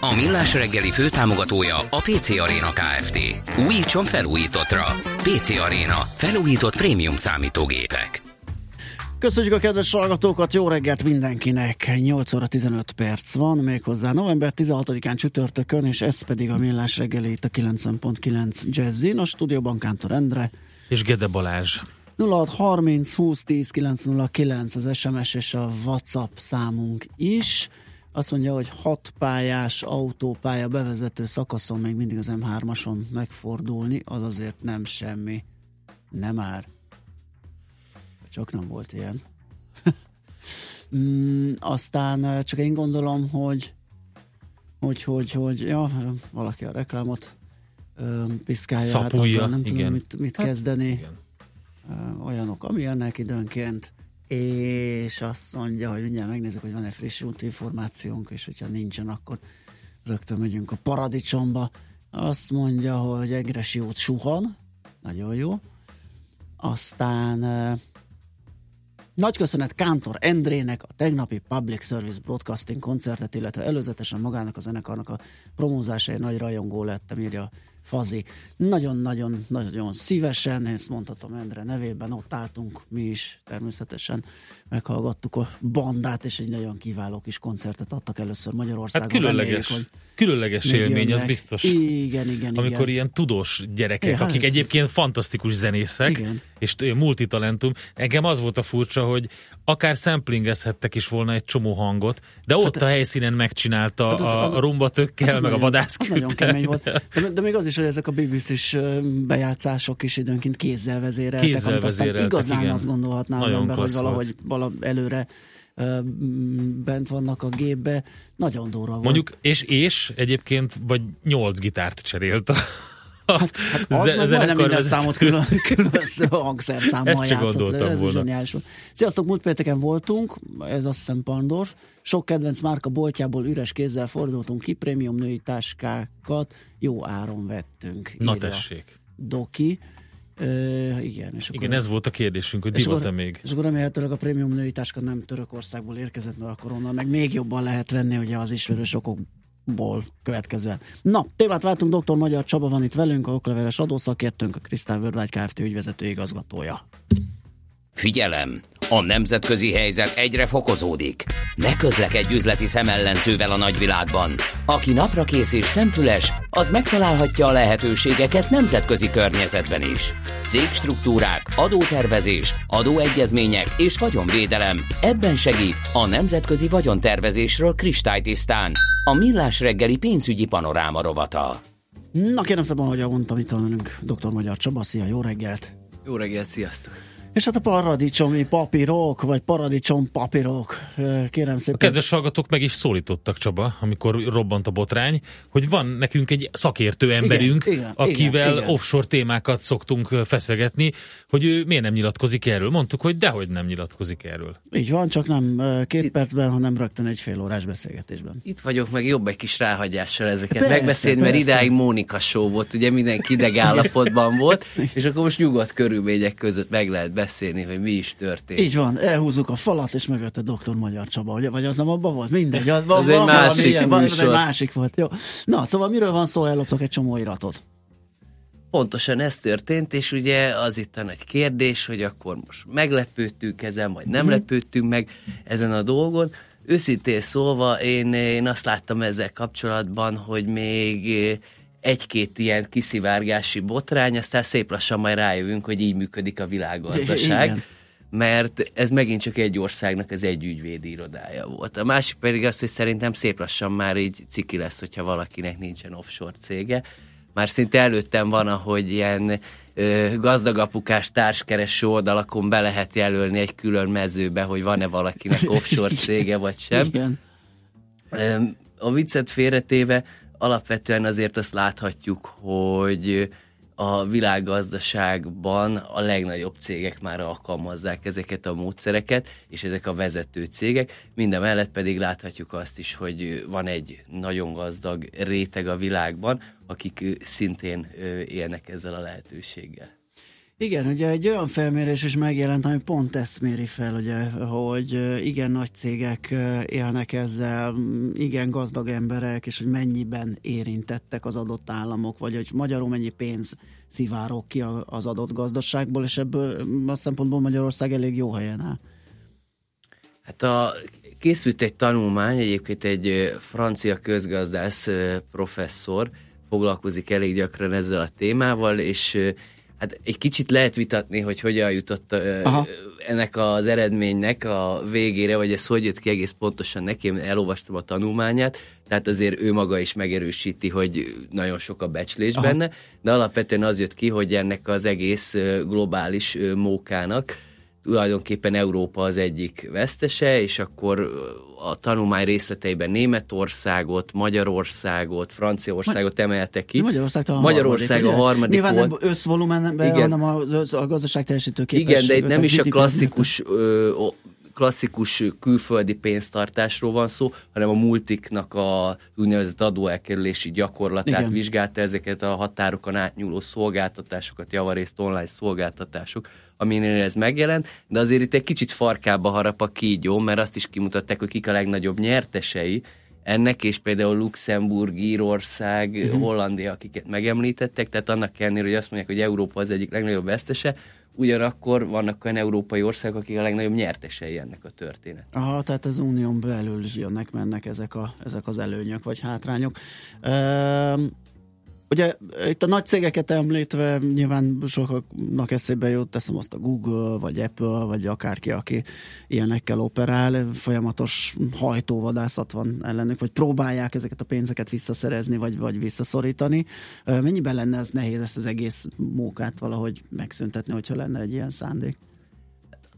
A Millás reggeli főtámogatója a PC Arena Kft. Újítson felújítottra. PC Arena. Felújított prémium számítógépek. Köszönjük a kedves hallgatókat, jó reggelt mindenkinek! 8 óra 15 perc van, méghozzá november 16-án csütörtökön, és ez pedig a Millás reggeli itt a 90.9 Jazzin, a stúdióban Kántor Endre. És Gede Balázs. 0630 20 10 909 az SMS és a WhatsApp számunk is. Azt mondja, hogy hat pályás autópálya bevezető szakaszon még mindig az M3-ason megfordulni, az azért nem semmi. Nem már. Csak nem volt ilyen. mm, aztán csak én gondolom, hogy hogy, hogy, hogy, ja, valaki a reklámot ö, piszkálja, Szapulja, hát azzal nem igen. tudom mit, mit Hát, kezdeni. igen. Ö, olyanok, amilyenek időnként, és azt mondja, hogy mindjárt megnézzük, hogy van-e friss információnk, és hogyha nincsen, akkor rögtön megyünk a paradicsomba. Azt mondja, hogy Egresi út suhan, nagyon jó. Aztán nagy köszönet Kántor Endrének a tegnapi Public Service Broadcasting koncertet, illetve előzetesen magának a zenekarnak a promózásáért nagy rajongó lettem, írja Fazi. Nagyon-nagyon-nagyon szívesen, ezt mondhatom Endre nevében, ott álltunk mi is természetesen, meghallgattuk a bandát, és egy nagyon kiváló kis koncertet adtak először Magyarországon. Hát különleges, Reméljük, különleges élmény, az biztos. Igen, igen, Amikor igen. ilyen tudós gyerekek, Igen, akik ez- egyébként fantasztikus zenészek, Igen. És multitalentum. Engem az volt a furcsa, hogy akár samplingezhettek is volna egy csomó hangot, de ott a helyszínen megcsinálta Hát az- a, az- a rumba tökkel, Hát meg a nagyon- vadászküttel. az Nagyon kemény volt. De, de még az is, hogy ezek a BBC-s ö, bejátszások is időnként kézzel vezéreltek. Kézzel amit aztán igazán igen. azt gondolhatná az Nagyon ember, hogy valahogy vala előre bent vannak a gépbe. Nagyon durva volt. Mondjuk, és, és egyébként vagy nyolc gitárt cserélt a, hát az ze- meg majdnem minden számot külön, külön hangszerszámmal Ezt csak játszott. gondoltam Ez volna. zseniális volt. Sziasztok, múlt pénteken voltunk, ez azt hiszem Pandorf. Sok kedvenc márka boltjából üres kézzel fordultunk ki, prémium női táskákat jó áron vettünk. Na írja tessék. Doki. Ö, igen, és akkor, Igen, ez volt a kérdésünk, hogy divat-e még. és akkor remélhetőleg a prémium női táska nem Törökországból érkezett, mert akkor onnan meg még jobban lehet venni, ugye az ismerős okokból következően. Na, témát váltunk, dr. Magyar Csaba van itt velünk, a okleveles adószakértőnk, a Krisztál Worldwide Kft. ügyvezető igazgatója. Figyelem! A nemzetközi helyzet egyre fokozódik. Ne közlekedj üzleti szemellenzővel a nagyvilágban. Aki napra kész és szemfüles, az megtalálhatja a lehetőségeket nemzetközi környezetben is. Cégstruktúrák, adótervezés, adóegyezmények és vagyonvédelem. Ebben segít a nemzetközi vagyontervezésről kristálytisztán. A Millás reggeli pénzügyi panoráma rovata. Na kérem szépen, ahogy mondtam, itt van velünk dr. Magyar Csaba, szia, jó reggelt! Jó reggelt, sziasztok! És hát a paradicsomi papírok, vagy paradicsom papírok, kérem A szépen. kedves hallgatók meg is szólítottak, Csaba, amikor robbant a botrány, hogy van nekünk egy szakértő emberünk, Igen, igen, akivel igen, igen. offshore témákat szoktunk feszegetni, hogy ő miért nem nyilatkozik erről. Mondtuk, hogy dehogy nem nyilatkozik erről. Így van, csak nem két percben, hanem rögtön egy fél órás beszélgetésben. Itt vagyok, meg jobb egy kis ráhagyással ezeket Persze, megbeszélni, mert idáig Mónika show volt, ugye mindenki ideg állapotban volt, és akkor most nyugodt körülmények között meg lehet beszélni, hogy mi is történt. Így van, elhúzzuk a falat, és mögötte doktor Magyar Csaba, ugye? vagy az nem abban volt? Mindegy, az, Az egy másik van, az egy másik volt, jó. Na, szóval miről van szó, elloptak egy csomó iratot. Pontosan ez történt, és ugye az itt a nagy kérdés, hogy akkor most meglepődtünk ezen, vagy nem lepődtünk meg ezen a dolgon. Őszintén szólva, én, én azt láttam ezzel kapcsolatban, hogy még egy-két ilyen kiszivárgási botrány, aztán szép lassan majd rájövünk, hogy így működik a világgazdaság. Igen. mert ez megint csak egy országnak az egy ügyvédi irodája volt. A másik pedig az, hogy szerintem szép lassan már így ciki lesz, hogyha valakinek nincsen offshore cége. Már szinte előttem van, ahogy ilyen gazdagapukás társkereső oldalakon be lehet jelölni egy külön mezőbe, hogy van-e valakinek offshore cége vagy sem. Igen. A viccet félretéve alapvetően azért azt láthatjuk, hogy a világgazdaságban a legnagyobb cégek már alkalmazzák ezeket a módszereket, és ezek a vezető cégek. Minden mellett pedig láthatjuk azt is, hogy van egy nagyon gazdag réteg a világban, akik szintén élnek ezzel a lehetőséggel. Igen, ugye egy olyan felmérés is megjelent, ami pont ezt méri fel, ugye, hogy igen nagy cégek élnek ezzel, igen gazdag emberek, és hogy mennyiben érintettek az adott államok, vagy hogy magyarul mennyi pénz szivárok ki az adott gazdaságból, és ebből a szempontból Magyarország elég jó helyen áll. Hát a, készült egy tanulmány, egyébként egy francia közgazdász professzor foglalkozik elég gyakran ezzel a témával, és Hát egy kicsit lehet vitatni, hogy hogyan jutott Aha. ennek az eredménynek a végére, vagy ez hogy jött ki egész pontosan neki, én elolvastam a tanulmányát, tehát azért ő maga is megerősíti, hogy nagyon sok a becslés Aha. benne, de alapvetően az jött ki, hogy ennek az egész globális mókának tulajdonképpen Európa az egyik vesztese, és akkor a tanulmány részleteiben Németországot, Magyarországot, Franciaországot emelte ki. Magyarország a Magyarország harmadik, a harmadik Nyilván volt. nem összvolumenben, hanem a, a gazdaság teljesítő képes. Igen, de itt nem is a klasszikus ö, klasszikus külföldi pénztartásról van szó, hanem a multiknak a úgynevezett adóelkerülési gyakorlatát Igen. vizsgálta ezeket a határokon átnyúló szolgáltatásokat, javarészt online szolgáltatások, aminél ez megjelent, de azért itt egy kicsit farkába harap a kígyó, mert azt is kimutatták, hogy kik a legnagyobb nyertesei, ennek, és például Luxemburg, Írország, uh-huh. Hollandia, akiket megemlítettek, tehát annak ellenére, hogy azt mondják, hogy Európa az egyik legnagyobb vesztese, ugyanakkor vannak olyan európai országok, akik a legnagyobb nyertesei ennek a történet. Aha, tehát az unión belül jönnek, mennek ezek, a, ezek az előnyök vagy hátrányok. Ehm, Ugye itt a nagy cégeket említve nyilván sokaknak eszébe jut, teszem azt a Google, vagy Apple, vagy akárki, aki ilyenekkel operál, folyamatos hajtóvadászat van ellenük, vagy próbálják ezeket a pénzeket visszaszerezni, vagy, vagy visszaszorítani. Mennyiben lenne ez nehéz ezt az egész mókát valahogy megszüntetni, hogyha lenne egy ilyen szándék?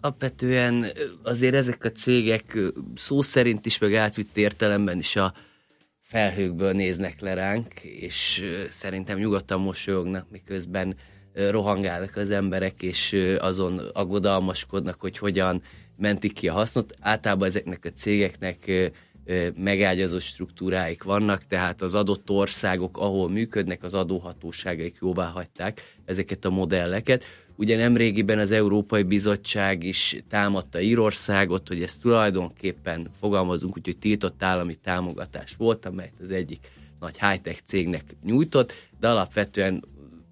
Alapvetően azért ezek a cégek szó szerint is, meg átvitt értelemben is a felhőkből néznek le ránk, és szerintem nyugodtan mosolyognak, miközben rohangálnak az emberek, és azon aggodalmaskodnak, hogy hogyan mentik ki a hasznot. Általában ezeknek a cégeknek megágyazó struktúráik vannak, tehát az adott országok, ahol működnek, az adóhatóságaik jóvá hagyták ezeket a modelleket. Ugye nemrégiben az Európai Bizottság is támadta Írországot, hogy ez tulajdonképpen fogalmazunk, hogy tiltott állami támogatás volt, amelyet az egyik nagy high-tech cégnek nyújtott, de alapvetően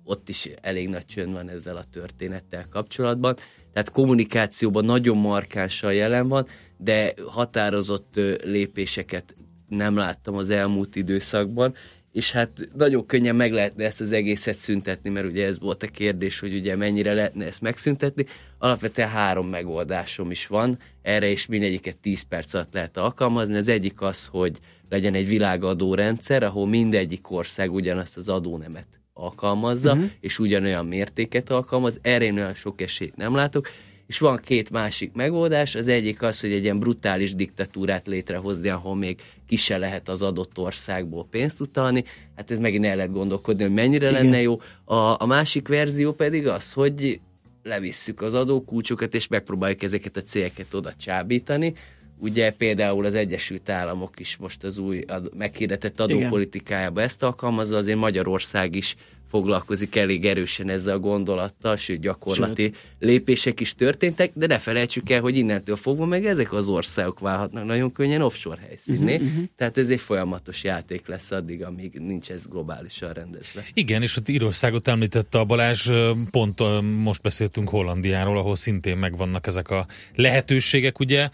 ott is elég nagy csönd van ezzel a történettel kapcsolatban. Tehát kommunikációban nagyon markánsan jelen van, de határozott lépéseket nem láttam az elmúlt időszakban, és hát nagyon könnyen meg lehetne ezt az egészet szüntetni, mert ugye ez volt a kérdés, hogy ugye mennyire lehetne ezt megszüntetni. Alapvetően három megoldásom is van, erre is mindegyiket 10 perc alatt lehet alkalmazni. Az egyik az, hogy legyen egy világadó rendszer, ahol mindegyik ország ugyanazt az adónemet alkalmazza, uh-huh. és ugyanolyan mértéket alkalmaz. Erre én olyan sok esélyt nem látok és van két másik megoldás, az egyik az, hogy egy ilyen brutális diktatúrát létrehozni, ahol még ki se lehet az adott országból pénzt utalni, hát ez megint el lehet gondolkodni, hogy mennyire Igen. lenne jó. A, a másik verzió pedig az, hogy levisszük az adókulcsokat, és megpróbáljuk ezeket a cégeket oda csábítani, Ugye például az Egyesült Államok is most az új ad, meghirdetett adópolitikájába ezt alkalmazza, azért Magyarország is foglalkozik elég erősen ezzel a gondolattal, sőt gyakorlati sőt. lépések is történtek, de ne felejtsük el, hogy innentől fogva meg ezek az országok válhatnak nagyon könnyen offshore helyszínné, uh-huh, uh-huh. tehát ez egy folyamatos játék lesz addig, amíg nincs ez globálisan rendezve. Igen, és ott Írországot említette a Balázs, pont most beszéltünk Hollandiáról, ahol szintén megvannak ezek a lehetőségek, ugye,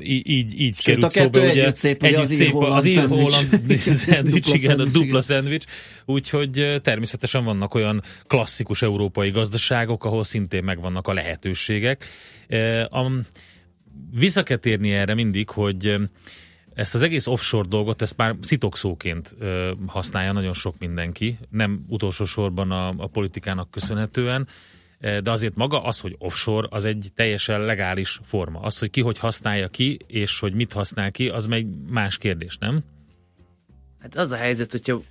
így, így Sőt, került szóba, ugye, szép, ugye az, szép, az ír-holland szendvics, igen, a dupla szendvics, úgyhogy természetesen vannak olyan klasszikus európai gazdaságok, ahol szintén megvannak a lehetőségek. Vissza kell térni erre mindig, hogy ezt az egész offshore dolgot, ezt már szitokszóként használja nagyon sok mindenki, nem utolsó sorban a, a politikának köszönhetően, de azért maga az, hogy offshore, az egy teljesen legális forma. Az, hogy ki hogy használja ki, és hogy mit használ ki, az meg más kérdés, nem? Hát az a helyzet, hogyha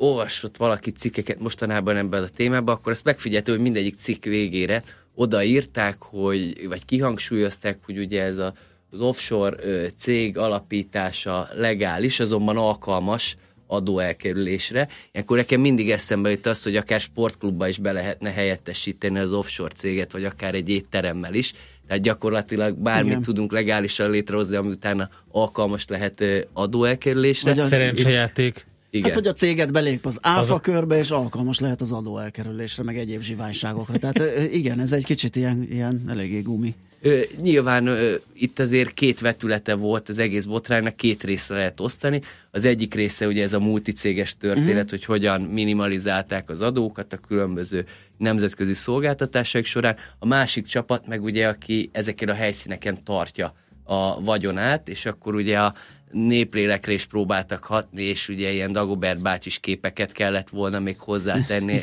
olvasott valaki cikkeket mostanában ebben a témában, akkor azt megfigyeltem, hogy mindegyik cikk végére odaírták, hogy, vagy kihangsúlyozták, hogy ugye ez a, az offshore cég alapítása legális, azonban alkalmas adóelkerülésre. Ilyenkor nekem mindig eszembe jut az, hogy akár sportklubba is be lehetne helyettesíteni az offshore céget, vagy akár egy étteremmel is. Tehát gyakorlatilag bármit Igen. tudunk legálisan létrehozni, ami utána alkalmas lehet adóelkerülésre. Vagy Szerencsejáték. Igen. Hát, hogy a céget belép az áfa körbe, és alkalmas lehet az adóelkerülésre, meg egyéb zsiványságokra. Tehát igen, ez egy kicsit ilyen, ilyen eléggé gumi. Ö, nyilván ö, itt azért két vetülete volt az egész botránynak, két részre lehet osztani. Az egyik része ugye ez a multicéges történet, uh-huh. hogy hogyan minimalizálták az adókat a különböző nemzetközi szolgáltatásaik során. A másik csapat meg ugye, aki ezeken a helyszíneken tartja a vagyonát, és akkor ugye a néplélekre is próbáltak hatni, és ugye ilyen Dagobert bácsis képeket kellett volna még hozzátenni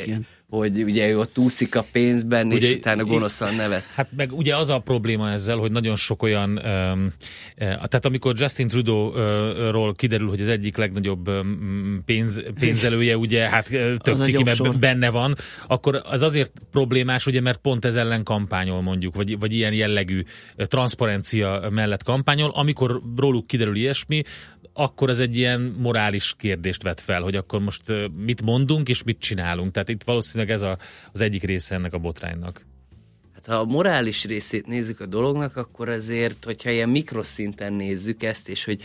hogy ugye ő ott úszik a pénzben, ugye, és utána gonoszan nevet. Hát meg ugye az a probléma ezzel, hogy nagyon sok olyan, um, tehát amikor Justin Trudeau-ról kiderül, hogy az egyik legnagyobb pénz, pénzelője, ugye hát tök ciki, mert benne van, akkor az azért problémás, ugye, mert pont ez ellen kampányol mondjuk, vagy, vagy ilyen jellegű transzparencia mellett kampányol, amikor róluk kiderül ilyesmi, akkor ez egy ilyen morális kérdést vet fel, hogy akkor most mit mondunk és mit csinálunk. Tehát itt valószínűleg ez a, az egyik része ennek a botránynak. Hát ha a morális részét nézzük a dolognak, akkor azért, hogyha ilyen mikroszinten nézzük ezt, és hogy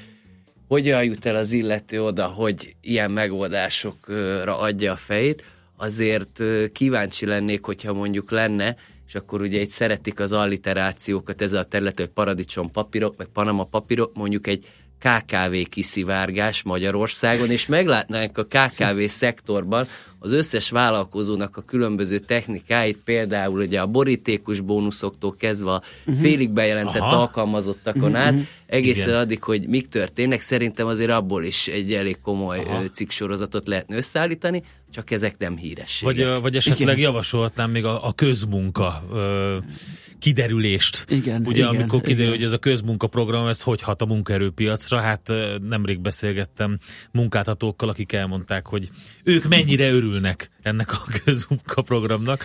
hogyan jut el az illető oda, hogy ilyen megoldásokra adja a fejét, azért kíváncsi lennék, hogyha mondjuk lenne, és akkor ugye egy szeretik az alliterációkat, ez a terület, hogy paradicsom papírok, vagy panama papírok, mondjuk egy KKV kiszivárgás Magyarországon, és meglátnánk a KKV szektorban az összes vállalkozónak a különböző technikáit, például ugye a borítékos bónuszoktól kezdve a uh-huh. félig bejelentett Aha. alkalmazottakon uh-huh. át, egészen Igen. addig, hogy mik történnek, szerintem azért abból is egy elég komoly Aha. cikksorozatot lehetne összeállítani, csak ezek nem hírességek. Vagy, vagy esetleg Igen. javasolhatnám még a, a közmunka ö, kiderülést. Igen, Ugye igen, amikor kiderül, igen. hogy ez a közmunkaprogram, ez hogy hat a munkaerőpiacra, hát nemrég beszélgettem munkáltatókkal, akik elmondták, hogy ők mennyire örülnek ennek a közmunkaprogramnak.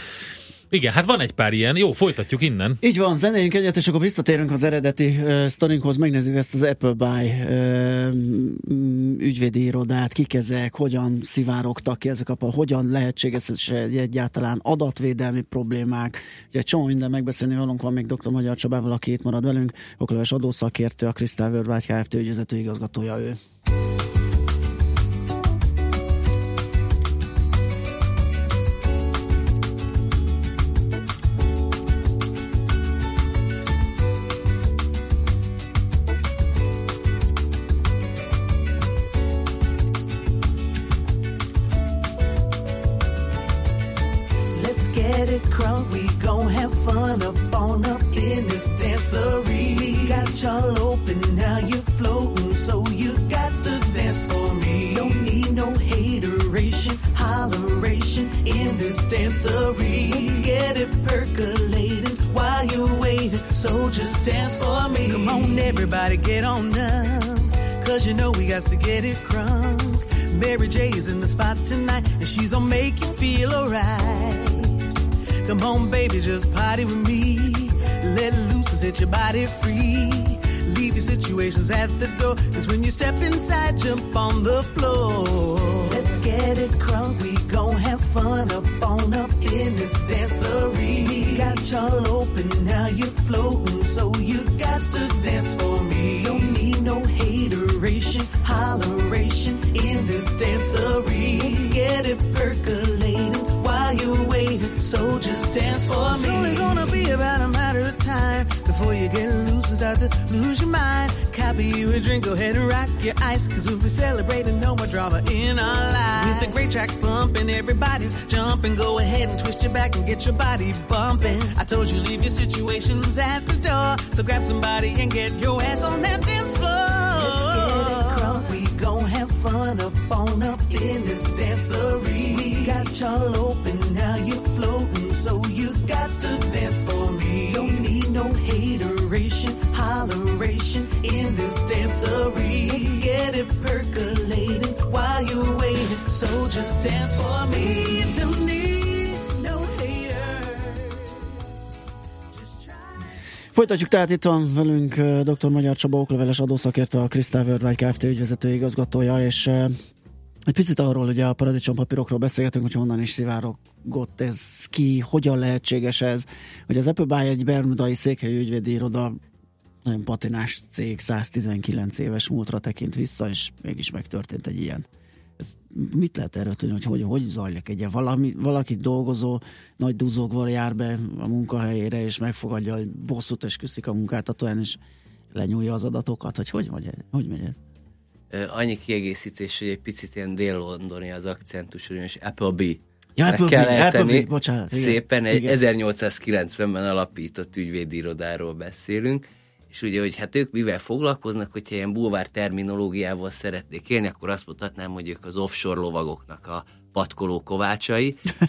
Igen, hát van egy pár ilyen. Jó, folytatjuk innen. Így van, zenéljünk egyet, és akkor visszatérünk az eredeti uh, sztorinkhoz, megnézzük ezt az Apple Buy uh, ügyvédi irodát, kik ezek, hogyan szivárogtak ki ezek a, hogyan lehetséges ez egyáltalán adatvédelmi problémák. Ugye egy csomó minden megbeszélni valunk van még dr. Magyar Csabával, aki itt marad velünk, okleves adószakértő, a Krisztál Worldwide Kft. ügyvezető igazgatója ő. You know we got to get it crunk. Mary J is in the spot tonight, and she's gonna make you feel alright. Come on, baby, just party with me. Let loose and set your body free leave your situations at the door. Cause when you step inside, jump on the floor. Let's get it crunk, we gon' have fun up on up in this dancery. We got y'all open, now you're floating, so you lose your mind. Copy you a drink, go ahead and rock your ice. Cause we'll be celebrating no more drama in our lives. With a great track bumping, everybody's jumping. Go ahead and twist your back and get your body bumping. I told you leave your situations at the door. So grab somebody and get your ass on that dance floor. Let's get it crunk, we gon' have fun up on up in this dancery. We got y'all open, now you're floating. So you got to dance for me. Don't need no hateration, holleration in this dancery. Let's get it percolating while you're waiting. So just dance for me. Don't need no haters. Folytatjuk, tehát itt van velünk uh, dr. Magyar Csaba okleveles adószakértő, a Crystal Worldwide Kft. ügyvezető igazgatója, és uh, egy picit arról, ugye a paradicsompapírokról beszélgetünk, hogy honnan is szivárogott ez ki, hogyan lehetséges ez, hogy az Apple Buy egy bermudai székhelyű ügyvédi iroda nagyon patinás cég, 119 éves múltra tekint vissza, és mégis megtörtént egy ilyen. Ez, mit lehet erről tudni, hogy hogy, hogy zajlik egy? Valami, valaki dolgozó nagy duzogval jár be a munkahelyére, és megfogadja, hogy bosszút esküszik a munkáltatóan, és lenyúlja az adatokat, hogy hogy, hogy, hogy megy ez? Annyi kiegészítés, hogy egy picit ilyen dél-londoni az akcentus, ugyanis Applebee. Ja, Meg Applebee, kell ejteni. Applebee, bocsánat, igen. Szépen egy Igen. 1890-ben alapított ügyvédirodáról beszélünk, és ugye, hogy hát ők mivel foglalkoznak, hogyha ilyen bulvár terminológiával szeretnék élni, akkor azt mutatnám, hogy ők az offshore lovagoknak a patkoló kovácsai.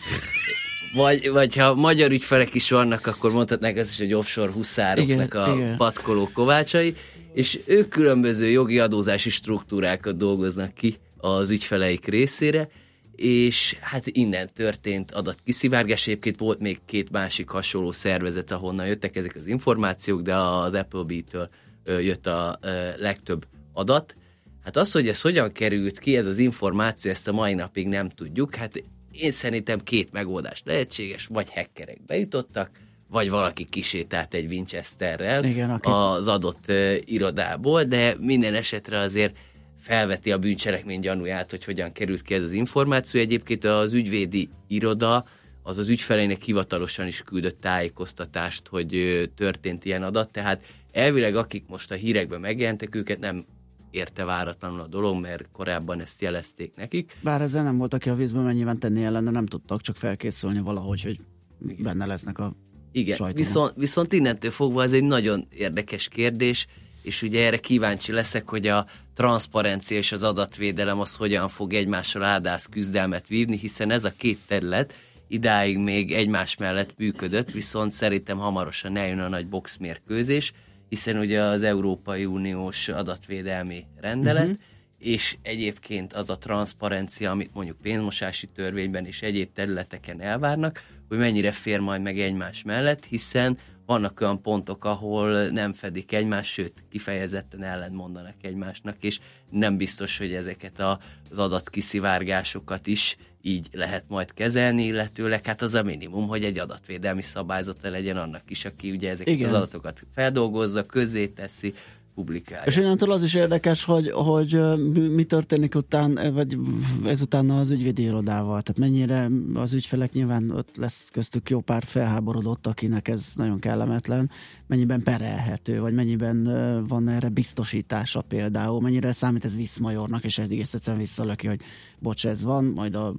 Vagy, vagy ha magyar ügyfelek is vannak, akkor mondhatnák azt is, hogy offshore huszároknak Igen, a igen. patkoló kovácsai, és ők különböző jogi adózási struktúrákat dolgoznak ki az ügyfeleik részére, és hát innen történt adatkiszivárgás. Egyébként volt még két másik hasonló szervezet, ahonnan jöttek ezek az információk, de az Applebee-től jött a legtöbb adat. Hát az, hogy ez hogyan került ki, ez az információ, ezt a mai napig nem tudjuk. Hát én szerintem két megoldás lehetséges, vagy hackerek bejutottak, vagy valaki kisétált egy Winchesterrel Igen, aki- az adott ö, irodából, de minden esetre azért felveti a bűncselekmény gyanúját, hogy hogyan került ki ez az információ. Egyébként az ügyvédi iroda az az ügyfeleinek hivatalosan is küldött tájékoztatást, hogy ö, történt ilyen adat, tehát elvileg akik most a hírekben megjelentek, őket nem érte váratlanul a dolog, mert korábban ezt jelezték nekik. Bár ezzel nem volt, aki a vízbe mennyiben tenni ellen, nem tudtak csak felkészülni valahogy, hogy benne lesznek a Igen, viszont, viszont innentől fogva ez egy nagyon érdekes kérdés, és ugye erre kíváncsi leszek, hogy a transzparencia és az adatvédelem az hogyan fog egymással áldász küzdelmet vívni, hiszen ez a két terület idáig még egymás mellett működött, viszont szerintem hamarosan eljön a nagy boxmérkőzés, hiszen ugye az Európai Uniós adatvédelmi rendelet, uh-huh. és egyébként az a transzparencia, amit mondjuk pénzmosási törvényben és egyéb területeken elvárnak, hogy mennyire fér majd meg egymás mellett, hiszen vannak olyan pontok, ahol nem fedik egymást, sőt, kifejezetten ellent mondanak egymásnak, és nem biztos, hogy ezeket a, az adatkiszivágásokat is így lehet majd kezelni, illetőleg hát az a minimum, hogy egy adatvédelmi szabályzata legyen annak is, aki ugye ezeket Igen. az adatokat feldolgozza, közzéteszi, publikálja. És innentől az is érdekes, hogy, hogy mi történik után, vagy ezután az ügyvédi irodával. Tehát mennyire az ügyfelek nyilván ott lesz köztük jó pár felháborodott, akinek ez nagyon kellemetlen, mennyiben perelhető, vagy mennyiben van erre biztosítása például, mennyire számít ez viszmajornak, és egész egyszerűen visszalöki, hogy bocs, ez van, majd a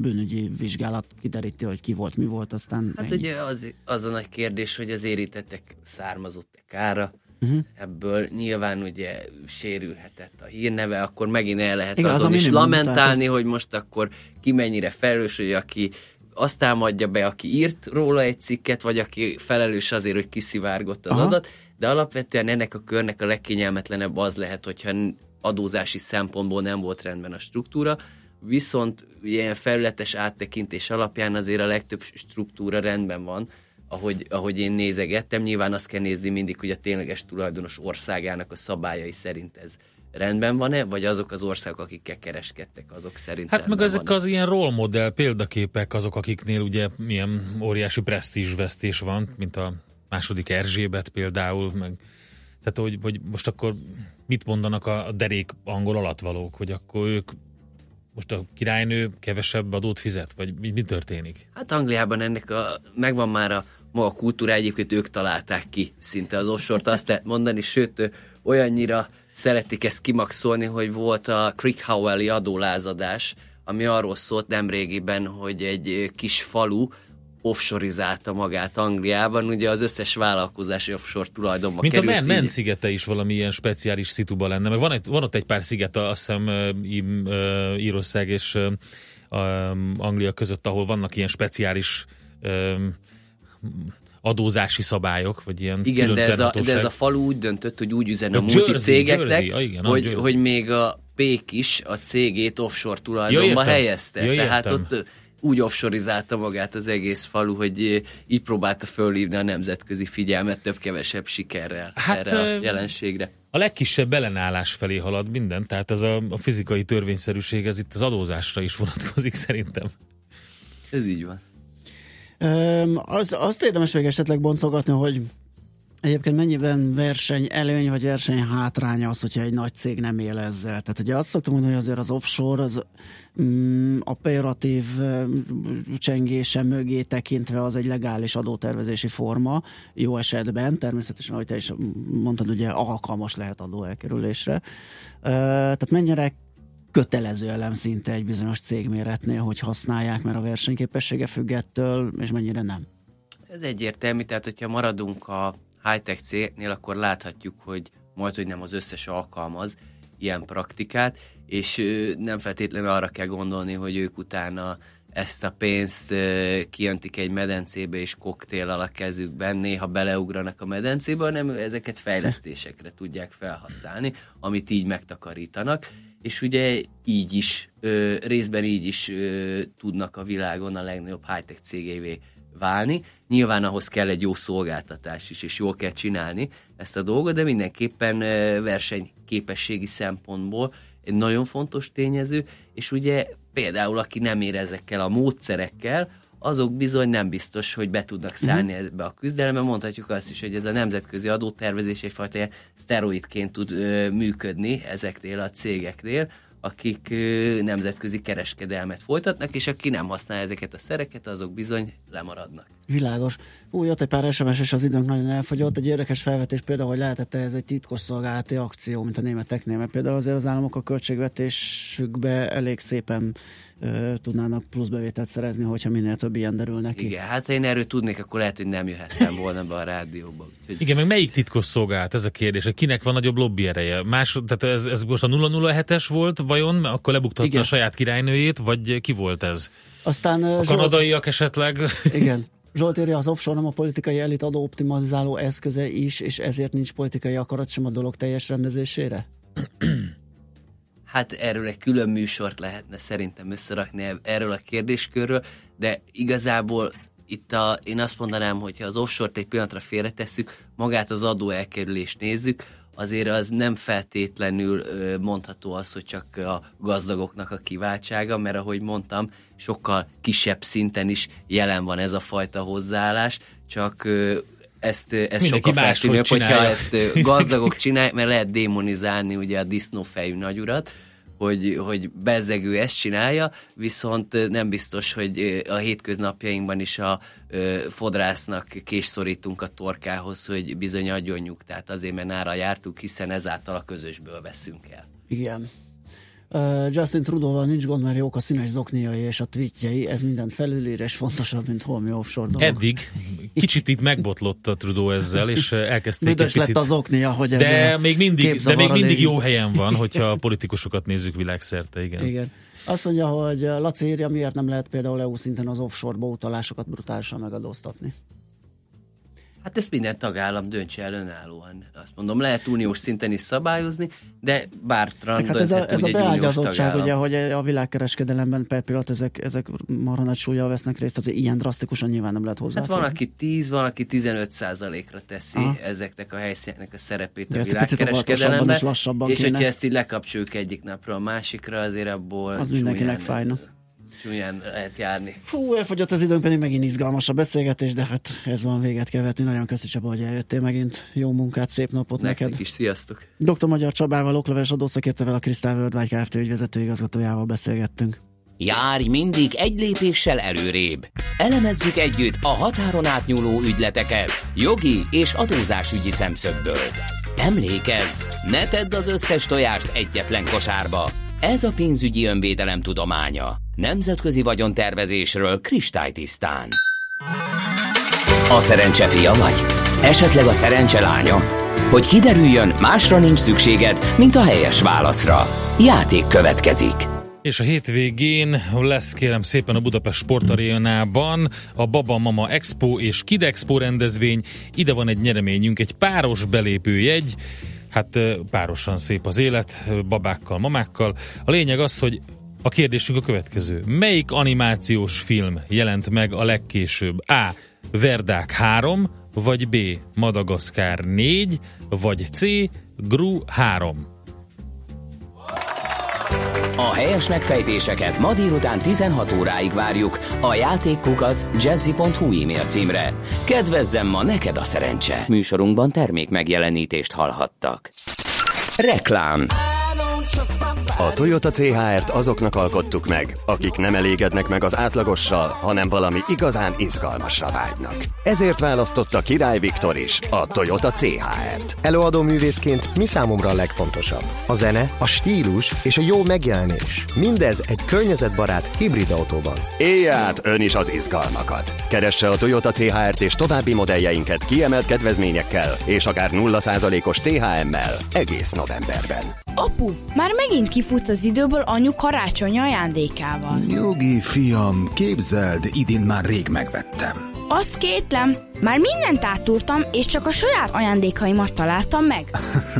bűnügyi vizsgálat kideríti, hogy ki volt, mi volt, aztán Hát ennyi. ugye az, az a nagy kérdés, hogy az érintettek származott-e kára, uh-huh. ebből nyilván ugye sérülhetett a hírneve, akkor megint el lehet Igen, Igen, az azon is lamentálni, tehát hogy most akkor ki mennyire felelős, hogy aki azt támadja be, aki írt róla egy cikket, vagy aki felelős azért, hogy kiszivárgott az Aha. adat, de alapvetően ennek a körnek a legkényelmetlenebb az lehet, hogyha adózási szempontból nem volt rendben a struktúra, viszont ilyen felületes áttekintés alapján azért a legtöbb struktúra rendben van, ahogy, ahogy én nézegettem. Nyilván azt kell nézni mindig, hogy a tényleges tulajdonos országának a szabályai szerint ez rendben van-e, vagy azok az országok, akikkel kereskedtek, azok szerint Hát meg ezek van-e. az ilyen role model példaképek azok, akiknél ugye milyen óriási presztízsvesztés van, mint a második Erzsébet például, meg tehát, hogy, hogy most akkor mit mondanak a a derék angol alatvalók, hogy akkor ők most a királynő kevesebb adót fizet, vagy mi, mi történik? Hát Angliában ennek a, megvan már a maga kultúra, egyébként ők találták ki szinte az offshore azt lehet mondani, sőt olyannyira szeretik ezt kimaxolni, hogy volt a Crickhowelli adólázadás, ami arról szólt nemrégiben, hogy egy kis falu offshorizálta magát Angliában, ugye az összes vállalkozás offshore tulajdonba Mint a került. Men, így- Men szigete is valami ilyen speciális szituba lenne, meg van, egy, van ott egy pár sziget, azt hiszem Írország és Anglia között, ahol vannak ilyen speciális adózási szabályok, vagy ilyen Igen, de ez, a, de ez a falu úgy döntött, hogy úgy üzen a, A multi cégeknek, Jersey, ah, igen, a hogy, Jersey. hogy még a Pék is a cégét offshore tulajdonba Ja, értem. helyezte. Ja, Tehát ott úgy offshoreizálta magát az egész falu, hogy így próbálta fölhívni a nemzetközi figyelmet több-kevesebb sikerrel Hát, erre a jelenségre. A legkisebb ellenállás felé halad minden, tehát ez a, a fizikai törvényszerűség, ez itt az adózásra is vonatkozik szerintem. Ez így van. Az, azt érdemes még esetleg boncolgatni, hogy egyébként mennyiben verseny előny vagy verseny hátránya az, hogyha egy nagy cég nem él ezzel. Tehát ugye azt szoktam mondani, hogy azért az offshore az mm, operatív mm, csengése mögé tekintve az egy legális adótervezési forma, jó esetben, természetesen, ahogy te is mondtad, ugye alkalmas lehet adóelkerülésre. Tehát mennyire kötelező elem szinte egy bizonyos cégméretnél, hogy használják, mert a versenyképessége függ ettől, és mennyire nem. Ez egyértelmű, tehát hogyha maradunk a high-tech cégnél, akkor láthatjuk, hogy majd, hogy nem az összes alkalmaz ilyen praktikát, és nem feltétlenül arra kell gondolni, hogy ők utána ezt a pénzt ö, kijöntik egy medencébe és koktéllal a kezükben, néha beleugranak a medencébe, hanem ezeket fejlesztésekre tudják felhasználni, amit így megtakarítanak, és ugye így is, részben így is tudnak a világon a legnagyobb high-tech cégévé válni. Nyilván ahhoz kell egy jó szolgáltatás is, és jól kell csinálni ezt a dolgot, de mindenképpen versenyképességi szempontból egy nagyon fontos tényező, és ugye például aki nem ér ezekkel a módszerekkel, azok bizony nem biztos, hogy be tudnak szállni ebbe a küzdelembe. Mondhatjuk azt is, hogy ez a nemzetközi adótervezés egyfajta szteroidként tud ö, működni ezeknél a cégeknél, akik ö, nemzetközi kereskedelmet folytatnak, és aki nem használja ezeket a szereket, azok bizony lemaradnak. Világos. Ú, jött egy pár SMS, és az időnk nagyon elfogyott. Egy érdekes felvetés például, hogy lehetett ez egy titkos szolgálati akció, mint a németeknél, mert például azért az államok a költségvetésükbe elég szépen ö, tudnának pluszbevételt szerezni, hogyha minél több ilyen derül neki. Igen, hát ha én erről tudnék, akkor lehet, hogy nem jöhettem volna be a rádióba. Úgyhogy Igen, meg melyik titkos szolgálat? Ez a kérdés. Kinek van nagyobb lobby ereje? Más, tehát ez, ez most a 007-es volt, vajon? Akkor lebuktatta Igen. a saját királynőjét, vagy ki volt ez? Aztán A kanadaiak esetleg? Igen. Zsolt írja, az offshore nem a politikai elit adó optimalizáló eszköze is, és ezért nincs politikai akarat sem a dolog teljes rendezésére? Hát erről egy külön műsort lehetne szerintem összerakni e- erről a kérdéskörről, de igazából itt a, én azt mondanám, hogy ha az offshore-t egy pillanatra félretesszük, magát az adó elkerülést nézzük, azért az nem feltétlenül mondható az, hogy csak a gazdagoknak a kiváltsága, mert ahogy mondtam, sokkal kisebb szinten is jelen van ez a fajta hozzáállás, csak ezt, ö, ez Mindenki sokkal feltűnőbb, hogyha ezt gazdagok csinálják, mert lehet démonizálni ugye a disznófejű nagyurat, hogy, hogy bezzegő ezt csinálja, viszont nem biztos, hogy a hétköznapjainkban is a fodrásznak késszorítunk a torkához, hogy bizony adjon nyugtát azért, mert nára jártuk, hiszen ezáltal a közösből veszünk el. Igen. Justin Trudeau-val nincs gond, mert jók a színes zokniai és a tweetjei, ez mindent felülír, és fontosabb, mint holmi offshore dolog. Eddig kicsit itt megbotlott a Trudeau ezzel, és elkezdték egy Büdös picit... lett az oknia, hogy ez De még, mindig, de még mindig jó helyen van, hogyha a politikusokat nézzük világszerte, igen. Igen. Azt mondja, hogy Laci írja, miért nem lehet például EU szinten az offshore-ba utalásokat brutálisan megadóztatni. Hát ezt minden tagállam döntse el önállóan. Azt mondom, lehet uniós szinten is szabályozni, de bártran hát ez a, ez a beágyazottság, ugye, hogy a világkereskedelemben per pillanat ezek, ezek marha nagy súlyjal vesznek részt, azért ilyen drasztikusan nyilván nem lehet hozzá. Hát van, aki 10, van, aki 15 százalékra teszi Aha. ezeknek a helyszíneknek a szerepét De a világkereskedelemben. és lassabban És hogyha ezt így lekapcsoljuk egyik napról a másikra, azért abból Az mindenkinek fájna. Csúnyán lehet járni. Fú, elfogyott az időnk, pedig megint izgalmas a beszélgetés, de hát ez van véget kell vetni. Nagyon köszönöm Csaba, hogy eljöttél megint. Jó munkát, szép napot Nektek neked. is, sziasztok! Dr. Magyar Csabával, okleves adószakértővel, a Krisztál Worldwide Kft. ügyvezető igazgatójával beszélgettünk. Járj mindig egy lépéssel előrébb. Elemezzük együtt a határon átnyúló ügyleteket jogi és adózásügyi szemszögből. Emlékezz, ne tedd az összes tojást egyetlen kosárba. Ez a pénzügyi önvédelem tudománya. Nemzetközi vagyontervezésről kristálytisztán. A szerencse fia vagy? Esetleg a szerencse lánya? Hogy kiderüljön, másra nincs szükséged, mint a helyes válaszra. Játék következik. És a hétvégén lesz kérem szépen a Budapest Sportarénában a Baba Mama Expo és Kid Expo rendezvény. Ide van egy nyereményünk, egy páros belépőjegy. Hát párosan szép az élet, babákkal, mamákkal. A lényeg az, hogy a kérdésünk a következő. Melyik animációs film jelent meg a legkésőbb? A. Verdák 3, vagy B. Madagaszkár 4, vagy C. Gru 3. A helyes megfejtéseket ma délután 16 óráig várjuk a játékkukac jazzy.hu e-mail címre. Kedvezzem ma neked a szerencse! Műsorunkban termék megjelenítést hallhattak. Reklám A Toyota CHR-t azoknak alkottuk meg, akik nem elégednek meg az átlagossal, hanem valami igazán izgalmasra vágynak. Ezért választotta Király Viktor is a Toyota CHR-t. Előadó művészként mi számomra a legfontosabb? A zene, a stílus és a jó megjelenés. Mindez egy környezetbarát hibrid autóban. Élj át ön is az izgalmakat. Keresse a Toyota CHR-t és további modelljeinket kiemelt kedvezményekkel és akár 0%-os THM-mel egész novemberben. Apu, már megint kifutsz az időből anyu karácsony ajándékával. Nyugi, fiam, képzeld, idén már rég megvettem. Azt kétlem, már mindent áttúrtam, és csak a saját ajándékaimat találtam meg.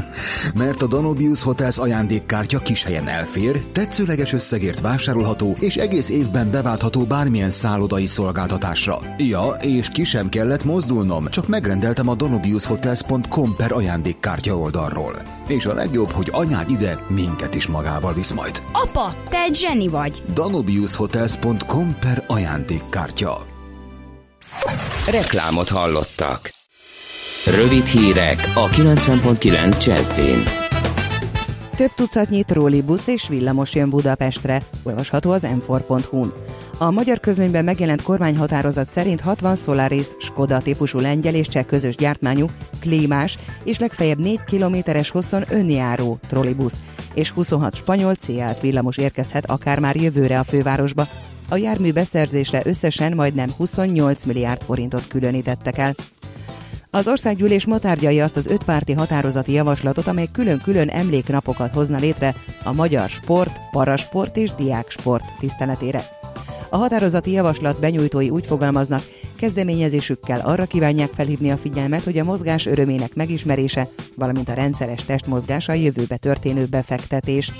Mert a Danubius Hotels ajándékkártya kis helyen elfér, tetszőleges összegért vásárolható és egész évben beváltható bármilyen szállodai szolgáltatásra. Ja, és ki sem kellett mozdulnom, csak megrendeltem a danubiushotels.com per ajándékkártya oldalról. És a legjobb, hogy anyád ide minket is magával visz majd. Apa, te egy zseni vagy. danubiushotels.com per ajándékkártya. Reklámot hallottak. Rövid hírek a 90.9 Jazzin. Több tucatnyi trollibusz és villamos jön Budapestre, olvasható az m4.hu-n. A magyar közlönyben megjelent kormányhatározat szerint 60 Solaris Skoda típusú lengyel és cseh közös gyártmányú, klímás és legfeljebb 4 kilométeres hosszon önjáró trollibusz és 26 spanyol C-át villamos érkezhet akár már jövőre a fővárosba. A jármű beszerzésre összesen majdnem 28 milliárd forintot különítettek el. Az országgyűlés ma tárgyalja azt az ötpárti határozati javaslatot, amely külön-külön emléknapokat hozna létre a magyar sport, parasport és diáksport tiszteletére. A határozati javaslat benyújtói úgy fogalmaznak, kezdeményezésükkel arra kívánják felhívni a figyelmet, hogy a mozgás örömének megismerése, valamint a rendszeres testmozgás a jövőbe történő befektetés.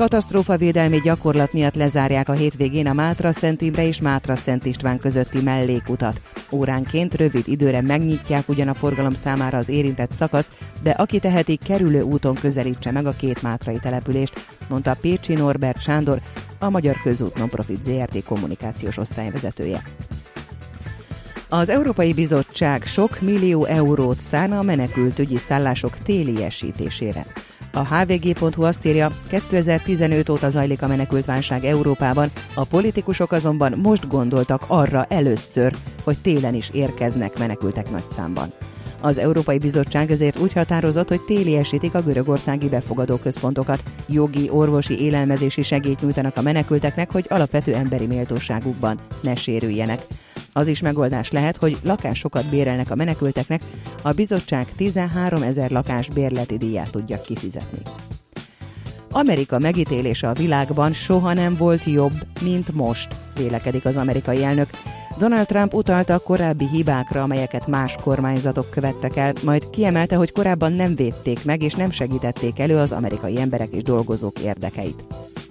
Katasztrófavédelmi gyakorlat miatt lezárják a hétvégén a Mátra Szent Imre és Mátra Szent István közötti mellékutat. Óránként rövid időre megnyitják ugyan a forgalom számára az érintett szakaszt, de aki teheti, kerülő úton közelítse meg a két mátrai települést, mondta Pécsi Norbert Sándor, a Magyar Közút Nonprofit ZRT kommunikációs osztályvezetője. Az Európai Bizottság sok millió eurót szán a menekültügyi szállások téliesítésére. A hvg.hu azt írja, 2015 óta zajlik a menekültválság Európában, a politikusok azonban most gondoltak arra először, hogy télen is érkeznek menekültek nagy számban. Az Európai Bizottság ezért úgy határozott, hogy téliesítik a görögországi befogadó központokat. Jogi, orvosi, élelmezési segélyt nyújtanak a menekülteknek, hogy alapvető emberi méltóságukban ne sérüljenek. Az is megoldás lehet, hogy lakásokat bérelnek a menekülteknek, a bizottság 13 ezer lakás bérleti díját tudja kifizetni. Amerika megítélése a világban soha nem volt jobb, mint most, vélekedik az amerikai elnök. Donald Trump utalta a korábbi hibákra, amelyeket más kormányzatok követtek el, majd kiemelte, hogy korábban nem védték meg és nem segítették elő az amerikai emberek és dolgozók érdekeit.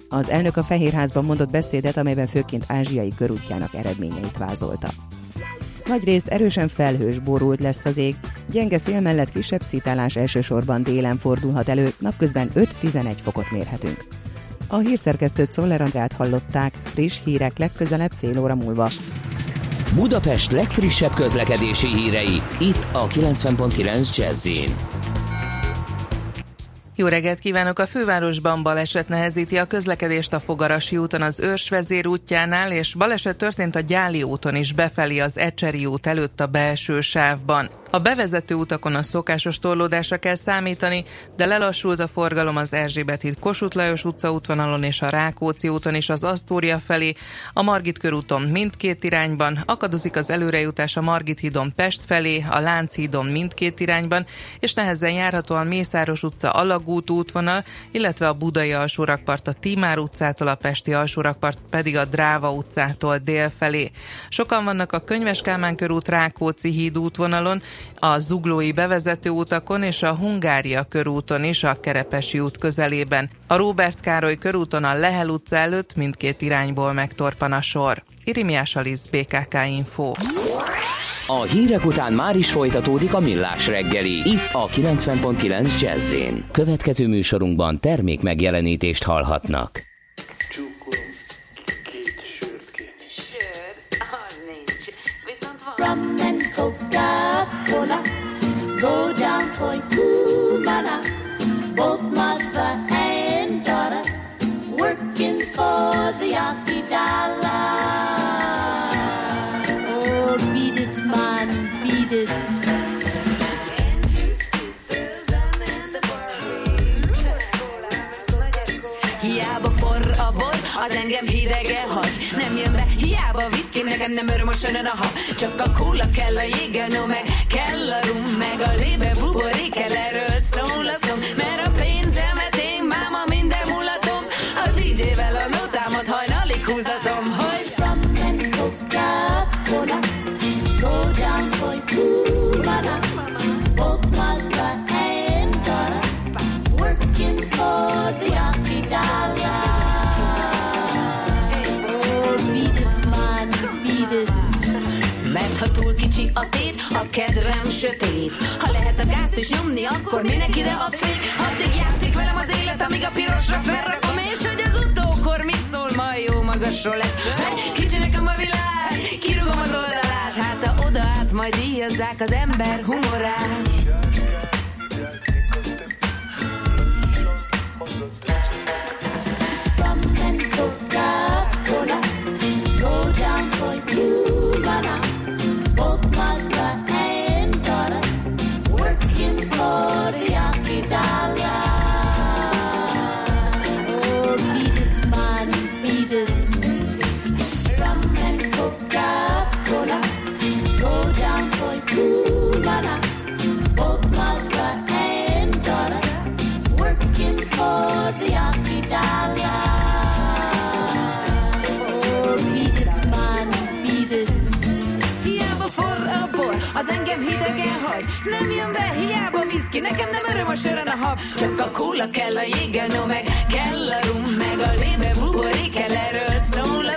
Az elnök a Fehérházban mondott beszédet, amelyben főként ázsiai körútjának eredményeit vázolta. Nagyrészt erősen felhős borult lesz az ég, gyenge szél mellett kisebb szítálás elsősorban délen fordulhat elő, napközben 5-11 fokot mérhetünk. A hírszerkesztőt Szoller hallották, friss hírek legközelebb fél óra múlva. Budapest legfrissebb közlekedési hírei, itt a 90.9 jazz Jó reggelt kívánok! A fővárosban baleset nehezíti a közlekedést a Fogarasi úton az Őrsvezér útjánál, és baleset történt a Gyáli úton is befelé az Ecseri út előtt a belső sávban. A bevezető utakon a szokásos torlódásra kell számítani, de lelassult a forgalom az Erzsébet híd Kossuth Lajos utca útvonalon és a Rákóczi úton és az Asztória felé, a Margit körúton mindkét irányban, akadozik az előrejutás a Margit hídon Pest felé, a Lánchídon mindkét irányban, és nehezen járható a Mészáros utca Alagút útvonal, illetve a Budai alsórakpart a Tímár utcától, a Pesti alsórakpart pedig a Dráva utcától dél felé. Sokan vannak a Könyves Kálmán körút Rákóczi híd útvonalon, a Zuglói bevezető utakon és a Hungária körúton is a Kerepesi út közelében. A Róbert Károly körúton a Lehel utca előtt mindkét irányból megtorpan a sor. Irimiás Alisz, BKK Info. A hírek után már is folytatódik a millás reggeli. Itt a 90.9 jazz Következő műsorunkban termék megjelenítést hallhatnak. Rum and Coca-Cola go down Point Cumana. Both mother and daughter working for the Yankee dollar. Oh, beat it, man, beat it. Hiába forr a bor, az engem hidegen hagy. Nem jön be, hiába viszki, nekem nem örömös a hab Csak a kóla kell a jéggel, no meg kell a rum Meg a lébe buborék kell, erről szól a szom Mert a pénzemet a tét, a kedvem sötét. Ha lehet a gázt is nyomni, akkor minek ide a fék Addig játszik velem az élet, amíg a pirosra felrakom. És hogy az utókor mit szól, majd jó magasról lesz. Mert kicsi nekem a világ, kirúgom az oldalát. Hát a oda át majd díjazzák az ember humorát az engem hidegen hagy. Nem jön be, hiába viszki, nekem nem öröm a sörön a hab. Csak a kóla kell a jéggel, no meg. Kell a rum Meg a lébe buborék kell, erről szól a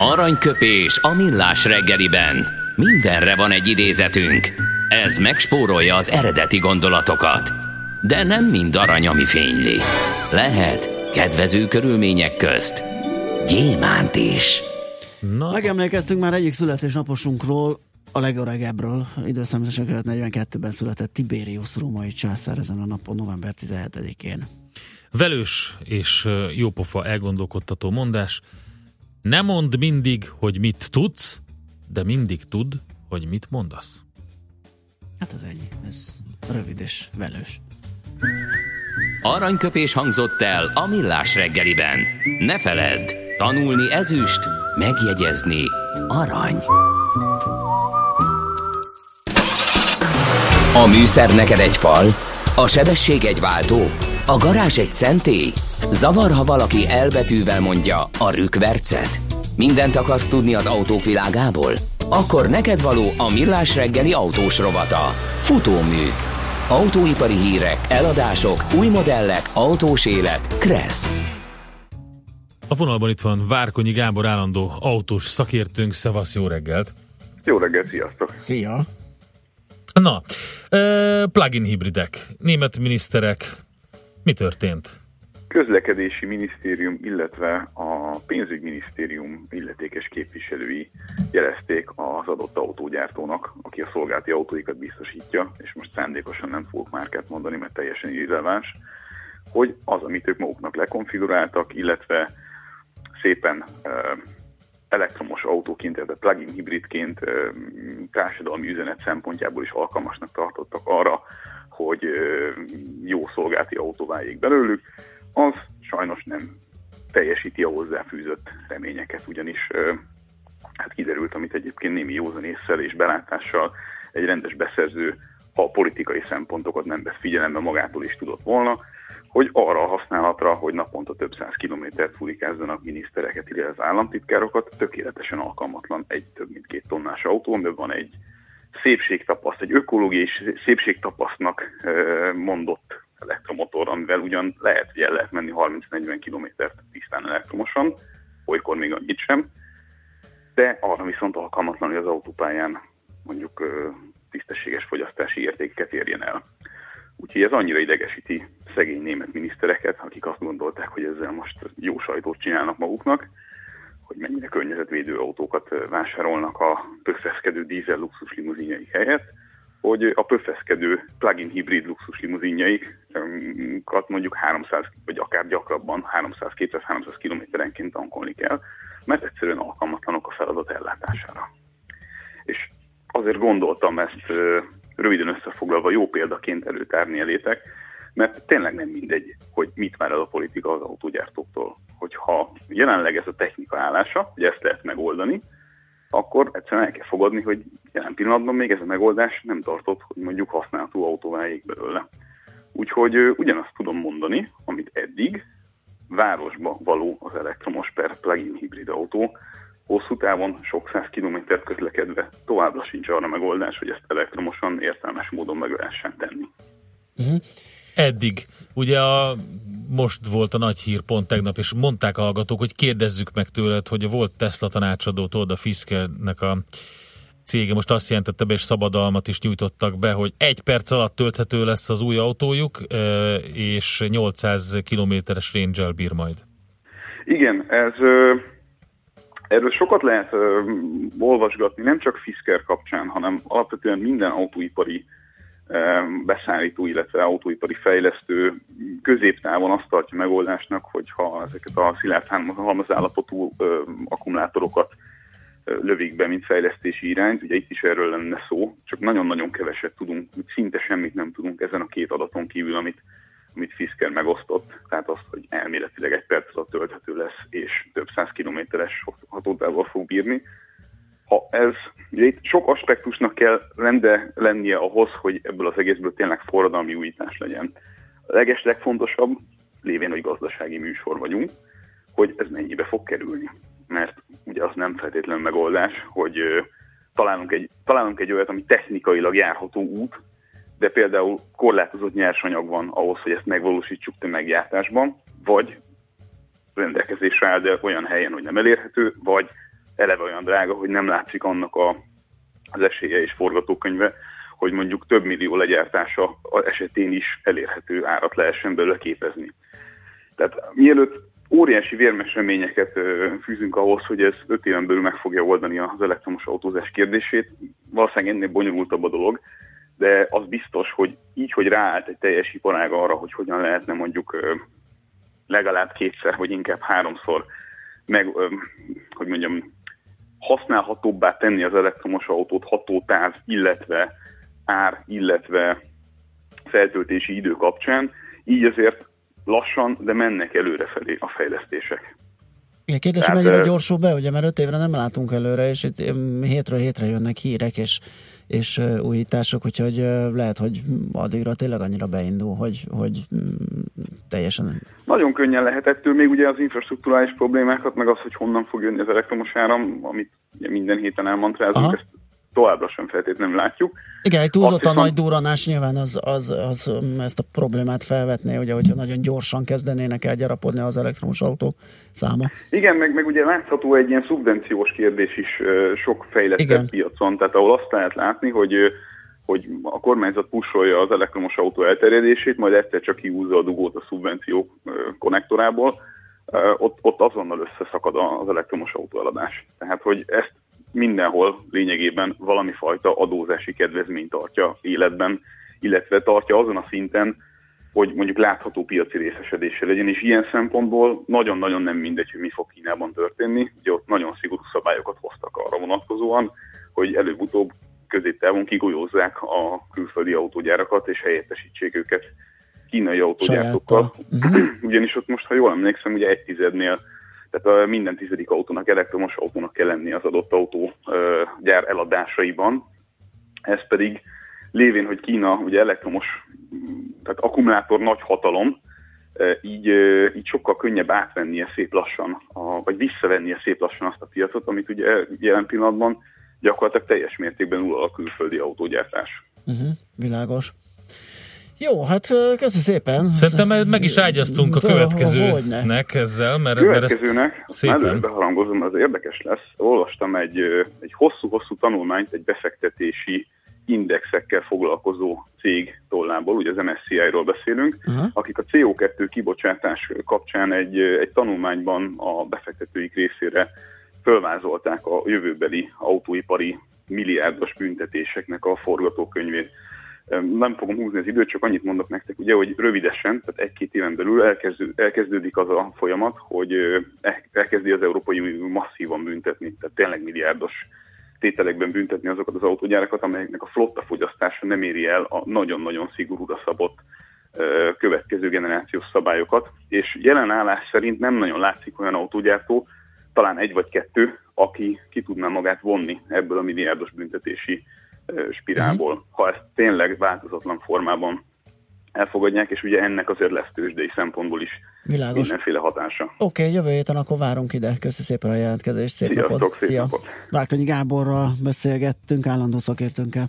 Aranyköpés a millás reggeliben. Mindenre van egy idézetünk. Ez megspórolja az eredeti gondolatokat. De nem mind arany, ami fényli. Lehet kedvező körülmények közt gyémánt is. Na, Megemlékeztünk már egyik születésnaposunkról, a legöregebbről, időszámítása követ 42-ben született Tiberius római császár ezen a napon, november 17-én. velős és jópofa elgondolkodtató mondás. Ne mondd mindig, hogy mit tudsz, de mindig tudd, hogy mit mondasz. Hát az ennyi, ez rövid és velős. Aranyköpés hangzott el a millás reggeliben. Ne feledd, tanulni ezüst, megjegyezni arany. A műszer neked egy fal, A sebesség egy váltó? A garázs egy szentély? Zavar, ha valaki elbetűvel mondja a rükvercet? Mindent akarsz tudni az autók világából? Akkor neked való a millás reggeli autós rovata. Futómű. Autóipari hírek, eladások, új modellek, autós élet. Kressz. A vonalban itt van Várkonyi Gábor állandó autós szakértőnk. Szevasz, jó reggelt! Jó reggelt, sziasztok! Szia! Na, plug-in hibridek, német miniszterek, mi történt? Közlekedési minisztérium, illetve a pénzügyminisztérium illetékes képviselői jelezték az adott autógyártónak, aki a szolgálati autóikat biztosítja, és most szándékosan nem fogok márkát mondani, mert teljesen irreleváns, hogy az, amit ők maguknak lekonfiguráltak, illetve szépen elektromos autóként, illetve plug-in hibridként társadalmi üzenet szempontjából is alkalmasnak tartottak arra, hogy jó szolgálati autó váljék belőlük, az sajnos nem teljesíti a hozzáfűzött reményeket, ugyanis hát kiderült, amit egyébként némi józan észsel és belátással egy rendes beszerző, ha a politikai szempontokat nem vesz figyelembe, magától is tudott volna, hogy arra a használatra, hogy naponta több száz kilométert furikázzanak minisztereket, illetve az államtitkárokat, tökéletesen alkalmatlan egy több mint két tonnás autó, amiben van egy szépségtapaszt, egy ökológiai szépségtapasztnak mondott elektromotor, amivel ugyan lehet, hogy el lehet menni 30-40 kilométert tisztán elektromosan, olykor még annyit sem, de arra viszont alkalmatlan, hogy az autópályán mondjuk tisztességes fogyasztási értékeket érjen el. Úgyhogy ez annyira idegesíti szegény német minisztereket, akik azt gondolták, hogy ezzel most jó sajtót csinálnak maguknak, hogy mennyire környezetvédő autókat vásárolnak a pöffeszkedő dízel luxus limuzinjaik helyett, hogy a pöffeszkedő plug-in hibrid luxus limuzinjaikat mondjuk 300 vagy akár gyakrabban 300-200-300 kilométerenként tankolni kell, mert egyszerűen alkalmatlanok a feladat ellátására. És azért gondoltam ezt röviden összefoglalva jó példaként előtárni elétek, mert tényleg nem mindegy, hogy mit vár el a politika az autógyártóktól. Hogyha jelenleg ez a technika állása, hogy ezt lehet megoldani, akkor egyszerűen el kell fogadni, hogy jelen pillanatban még ez a megoldás nem tartott, hogy mondjuk használható autó váljék belőle. Úgyhogy ugyanazt tudom mondani, amit eddig, városba való az elektromos per plug-in hibrid autó, hosszú távon sok száz kilométert közlekedve továbbra sincs arra megoldás, hogy ezt elektromosan értelmes módon meg lehessen tenni. Uh-huh. Eddig. Ugye a, most volt a nagy hír pont tegnap, és mondták a hallgatók, hogy kérdezzük meg tőled, hogy volt Tesla tanácsadó, a Fiskernek a cége most azt jelentette be, és szabadalmat is nyújtottak be, hogy egy perc alatt tölthető lesz az új autójuk, és 800 kilométeres range bír majd. Igen, ez Erről sokat lehet olvasgatni, nem csak Fisker kapcsán, hanem alapvetően minden autóipari beszállító, illetve autóipari fejlesztő középtávon azt tartja megoldásnak, hogyha ezeket a szilárd halmazállapotú akkumulátorokat lövik be, mint fejlesztési irányt. Ugye itt is erről lenne szó, csak nagyon-nagyon keveset tudunk, szinte semmit nem tudunk ezen a két adaton kívül, amit amit Fisker megosztott, tehát azt, hogy elméletileg egy perc alatt tölthető lesz, és több száz kilométeres hatótávval fog bírni. Ha ez, ugye itt sok aspektusnak kell rende lennie ahhoz, hogy ebből az egészből tényleg forradalmi újítás legyen. A leges legfontosabb, lévén, hogy gazdasági műsor vagyunk, hogy ez mennyibe fog kerülni. Mert ugye az nem feltétlenül megoldás, hogy találunk egy, találunk egy olyat, ami technikailag járható út, de például korlátozott nyersanyag van ahhoz, hogy ezt megvalósítsuk tömeggyártásban, vagy rendelkezésre áll, de olyan helyen, hogy nem elérhető, vagy eleve olyan drága, hogy nem látszik annak a, az esélye és forgatókönyve, hogy mondjuk több millió legyártása esetén is elérhető árat lehessen belőle képezni. Tehát mielőtt óriási vérmes reményeket fűzünk ahhoz, hogy ez öt éven belül meg fogja oldani az elektromos autózás kérdését, valószínűleg ennél bonyolultabb a dolog, de az biztos, hogy így, hogy ráállt egy teljes iparág arra, hogy hogyan lehetne mondjuk legalább kétszer, vagy inkább háromszor meg, hogy mondjam, használhatóbbá tenni az elektromos autót hatótáv, illetve ár, illetve feltöltési idő kapcsán, így azért lassan, de mennek előrefelé a fejlesztések. Igen, kérdés, hogy mennyire gyorsul be, ugye, mert öt évre nem látunk előre, és itt hétről hétre jönnek hírek, és és újítások, úgyhogy lehet, hogy addigra tényleg annyira beindul, hogy, hogy mm, teljesen Nagyon könnyen lehet ettől még ugye az infrastruktúrális problémákat, meg az, hogy honnan fog jönni az elektromos áram, amit ugye minden héten elmantrázunk, ezt továbbra sem feltétlenül látjuk. Igen, egy túlzottan Azt nagy duranás nyilván az, az, az um, ezt a problémát felvetné, ugye, hogyha nagyon gyorsan kezdenének el gyarapodni az elektromos autók száma. Igen, meg, meg ugye látható egy ilyen szubvenciós kérdés is sok fejlettebb Igen. piacon, tehát ahol azt lehet látni, hogy hogy a kormányzat pusolja az elektromos autó elterjedését, majd egyszer csak kihúzza a dugót a szubvenciók konnektorából, ott, ott azonnal összeszakad az elektromos autó eladás. Tehát, hogy ezt mindenhol lényegében valami fajta adózási kedvezményt tartja életben, illetve tartja azon a szinten, hogy mondjuk látható piaci részesedése legyen, és ilyen szempontból nagyon-nagyon nem mindegy, hogy mi fog Kínában történni. Ugye ott nagyon szigorú szabályokat hoztak arra vonatkozóan, hogy előbb-utóbb középtávon kigolyózzák a külföldi autógyárakat, és helyettesítsék őket kínai autógyártókkal. Ugyanis ott most, ha jól emlékszem, ugye egy tizednél, tehát minden tizedik autónak elektromos autónak kell lenni az adott autó gyár eladásaiban. Ez pedig lévén, hogy Kína ugye elektromos, tehát akkumulátor nagy hatalom, így, így sokkal könnyebb átvennie szép lassan, a, vagy visszavennie szép lassan azt a piacot, amit ugye jelen pillanatban gyakorlatilag teljes mértékben ural a külföldi autógyártás. Uh-huh, világos. Jó, hát köszi szépen. Szerintem meg- is ágyaztunk a következőnek ezzel, mert, mert ezt szépen. előbb beharangozom, az érdekes lesz. Olvastam egy, egy hosszú-hosszú tanulmányt egy befektetési indexekkel foglalkozó cég tollából, ugye az MSCI-ról beszélünk, Aha. akik a CO2 kibocsátás kapcsán egy, egy tanulmányban a befektetőik részére fölvázolták a jövőbeli autóipari milliárdos büntetéseknek a forgatókönyvét. Nem fogom húzni az időt, csak annyit mondok nektek, ugye, hogy rövidesen, tehát egy-két éven belül elkezdő, elkezdődik az a folyamat, hogy el- elkezdi az Európai Unió masszívan büntetni, tehát tényleg milliárdos tételekben büntetni azokat az autógyárakat, amelyeknek a flotta fogyasztása nem éri el a nagyon-nagyon szigorúra szabott következő generációs szabályokat, és jelen állás szerint nem nagyon látszik olyan autógyártó, talán egy vagy kettő, aki ki tudná magát vonni ebből a milliárdos büntetési spirálból, ha ezt tényleg változatlan formában elfogadják, és ugye ennek azért lesz tőzsdei szempontból is Világos. mindenféle hatása. Oké, okay, jövő héten akkor várunk ide. Köszi szépen a jelentkezést. Szép Sziasztok, napot. szép napot. Várkonyi Gáborral beszélgettünk, állandó szakértőnkkel.